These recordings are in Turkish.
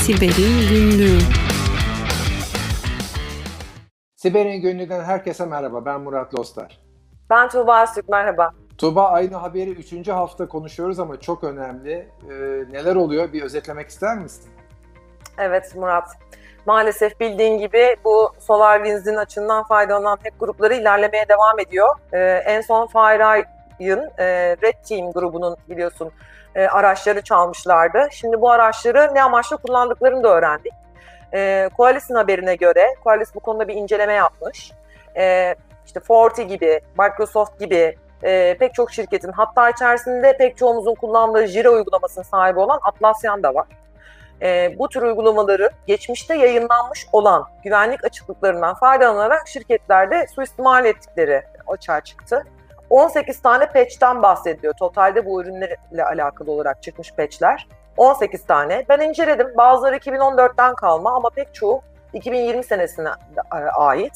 Siber'in Günlüğü Siber'in Günlüğü'nden herkese merhaba. Ben Murat Lostar. Ben Tuğba Öztürk, merhaba. Tuğba aynı haberi 3. hafta konuşuyoruz ama çok önemli. Ee, neler oluyor? Bir özetlemek ister misin? Evet Murat. Maalesef bildiğin gibi bu SolarWinds'in açığından faydalanan hack grupları ilerlemeye devam ediyor. Ee, en son FireEye'ın e, Red Team grubunun biliyorsun e, araçları çalmışlardı. Şimdi bu araçları ne amaçla kullandıklarını da öğrendik. E, Coalition haberine göre, Coalition bu konuda bir inceleme yapmış. E, işte Forti gibi, Microsoft gibi e, pek çok şirketin hatta içerisinde pek çoğumuzun kullandığı Jira uygulamasının sahibi olan Atlassian da var. E, bu tür uygulamaları geçmişte yayınlanmış olan güvenlik açıklıklarından faydalanarak şirketlerde suistimal ettikleri açığa çıktı. 18 tane patch'ten bahsediyor. Totalde bu ürünlerle alakalı olarak çıkmış patch'ler. 18 tane. Ben inceledim. Bazıları 2014'ten kalma ama pek çoğu 2020 senesine ait.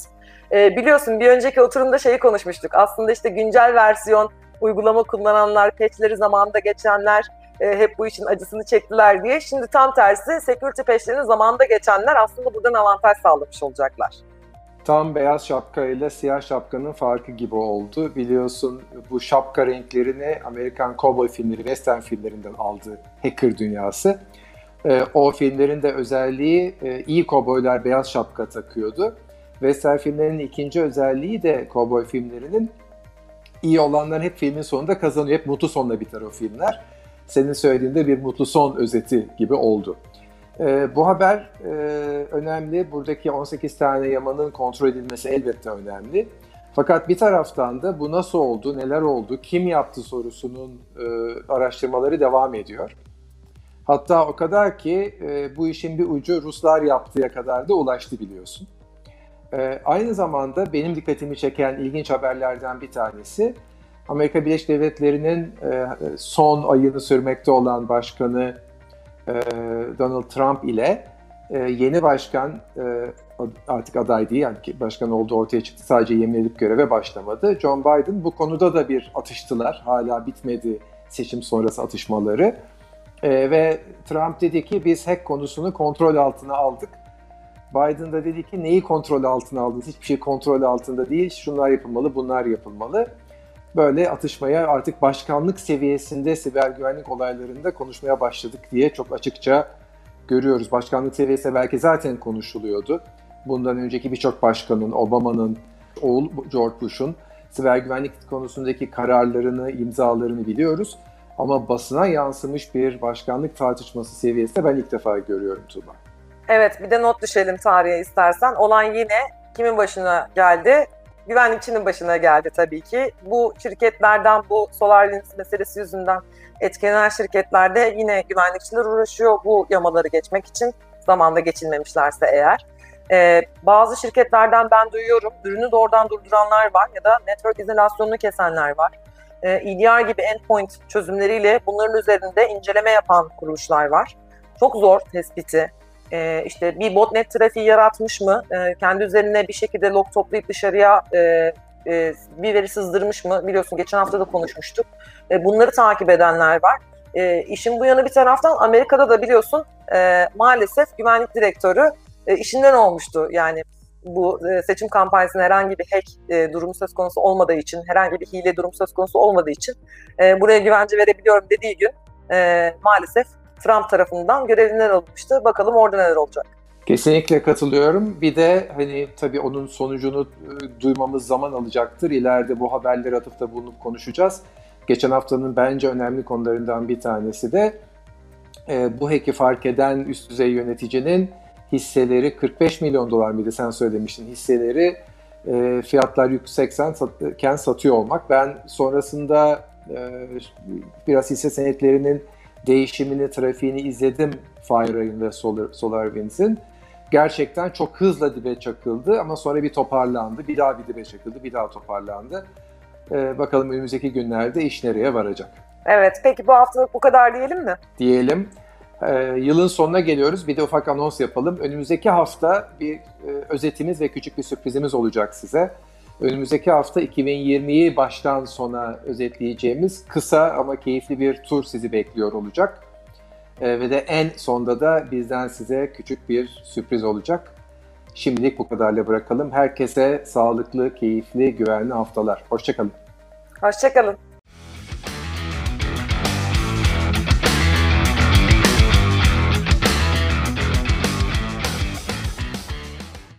E, biliyorsun bir önceki oturumda şeyi konuşmuştuk. Aslında işte güncel versiyon uygulama kullananlar, patchleri zamanında geçenler e, hep bu işin acısını çektiler diye. Şimdi tam tersi security patchlerini zamanında geçenler aslında buradan avantaj sağlamış olacaklar. Tam beyaz şapka ile siyah şapkanın farkı gibi oldu. Biliyorsun bu şapka renklerini Amerikan cowboy filmleri, western filmlerinden aldı hacker dünyası. E, o filmlerin de özelliği e, iyi kovboylar beyaz şapka takıyordu. Western filmlerinin ikinci özelliği de kovboy filmlerinin iyi olanlar hep filmin sonunda kazanıyor. Hep mutlu sonla biter o filmler. Senin söylediğinde bir mutlu son özeti gibi oldu. E, bu haber e, önemli. Buradaki 18 tane yamanın kontrol edilmesi elbette önemli. Fakat bir taraftan da bu nasıl oldu, neler oldu, kim yaptı sorusunun e, araştırmaları devam ediyor. Hatta o kadar ki e, bu işin bir ucu Ruslar yaptığı kadar da ulaştı biliyorsun. E, aynı zamanda benim dikkatimi çeken ilginç haberlerden bir tanesi Amerika Birleşik Devletleri'nin e, son ayını sürmekte olan başkanı e, Donald Trump ile e, yeni başkan e, artık aday değil yani başkan olduğu ortaya çıktı sadece yemin edip göreve başlamadı. John Biden bu konuda da bir atıştılar. Hala bitmedi seçim sonrası atışmaları. E, ve Trump dedi ki biz hack konusunu kontrol altına aldık. Biden da dedi ki neyi kontrol altına aldınız? Hiçbir şey kontrol altında değil. Şunlar yapılmalı, bunlar yapılmalı. Böyle atışmaya artık başkanlık seviyesinde siber güvenlik olaylarında konuşmaya başladık diye çok açıkça görüyoruz. Başkanlık seviyesi belki zaten konuşuluyordu. Bundan önceki birçok başkanın, Obama'nın, oğul George Bush'un siber güvenlik konusundaki kararlarını, imzalarını biliyoruz. Ama basına yansımış bir başkanlık tartışması seviyesinde ben ilk defa görüyorum Tuğba. Evet bir de not düşelim tarihe istersen. Olan yine kimin başına geldi? Güvenlikçinin başına geldi tabii ki. Bu şirketlerden bu SolarWinds meselesi yüzünden etkilenen şirketlerde yine güvenlikçiler uğraşıyor bu yamaları geçmek için. Zamanda geçilmemişlerse eğer. Ee, bazı şirketlerden ben duyuyorum ürünü doğrudan durduranlar var ya da network izolasyonunu kesenler var. Ee, EDR gibi endpoint çözümleriyle bunların üzerinde inceleme yapan kuruluşlar var. Çok zor tespiti. Ee, işte bir botnet trafiği yaratmış mı? Ee, kendi üzerine bir şekilde log toplayıp dışarıya e, e, bir veri sızdırmış mı? Biliyorsun geçen hafta da konuşmuştuk. E, bunları takip edenler var. E, işin bu yanı bir taraftan Amerika'da da biliyorsun e, maalesef güvenlik direktörü e, işinden olmuştu. Yani bu e, seçim kampanyasında herhangi bir hack e, durumu söz konusu olmadığı için, herhangi bir hile durumu söz konusu olmadığı için e, buraya güvence verebiliyorum dediği gün e, maalesef Trump tarafından görevinden alınmıştı. Bakalım orada neler olacak. Kesinlikle katılıyorum. Bir de hani tabii onun sonucunu e, duymamız zaman alacaktır. İleride bu haberleri atıfta bulunup konuşacağız. Geçen haftanın bence önemli konularından bir tanesi de e, bu hack'i fark eden üst düzey yöneticinin hisseleri 45 milyon dolar mıydı sen söylemiştin hisseleri e, fiyatlar yüksekken satıyor olmak. Ben sonrasında e, biraz hisse senetlerinin değişimini, trafiğini izledim FireEye'in ve Solar, SolarWinds'in. Gerçekten çok hızla dibe çakıldı ama sonra bir toparlandı. Bir daha bir dibe çakıldı, bir daha toparlandı. Ee, bakalım önümüzdeki günlerde iş nereye varacak. Evet, peki bu haftalık bu kadar diyelim mi? Diyelim. Ee, yılın sonuna geliyoruz. Bir de ufak anons yapalım. Önümüzdeki hafta bir e, özetimiz ve küçük bir sürprizimiz olacak size. Önümüzdeki hafta 2020'yi baştan sona özetleyeceğimiz kısa ama keyifli bir tur sizi bekliyor olacak. E, ve de en sonda da bizden size küçük bir sürpriz olacak. Şimdilik bu kadarla bırakalım. Herkese sağlıklı, keyifli, güvenli haftalar. Hoşçakalın. Hoşçakalın.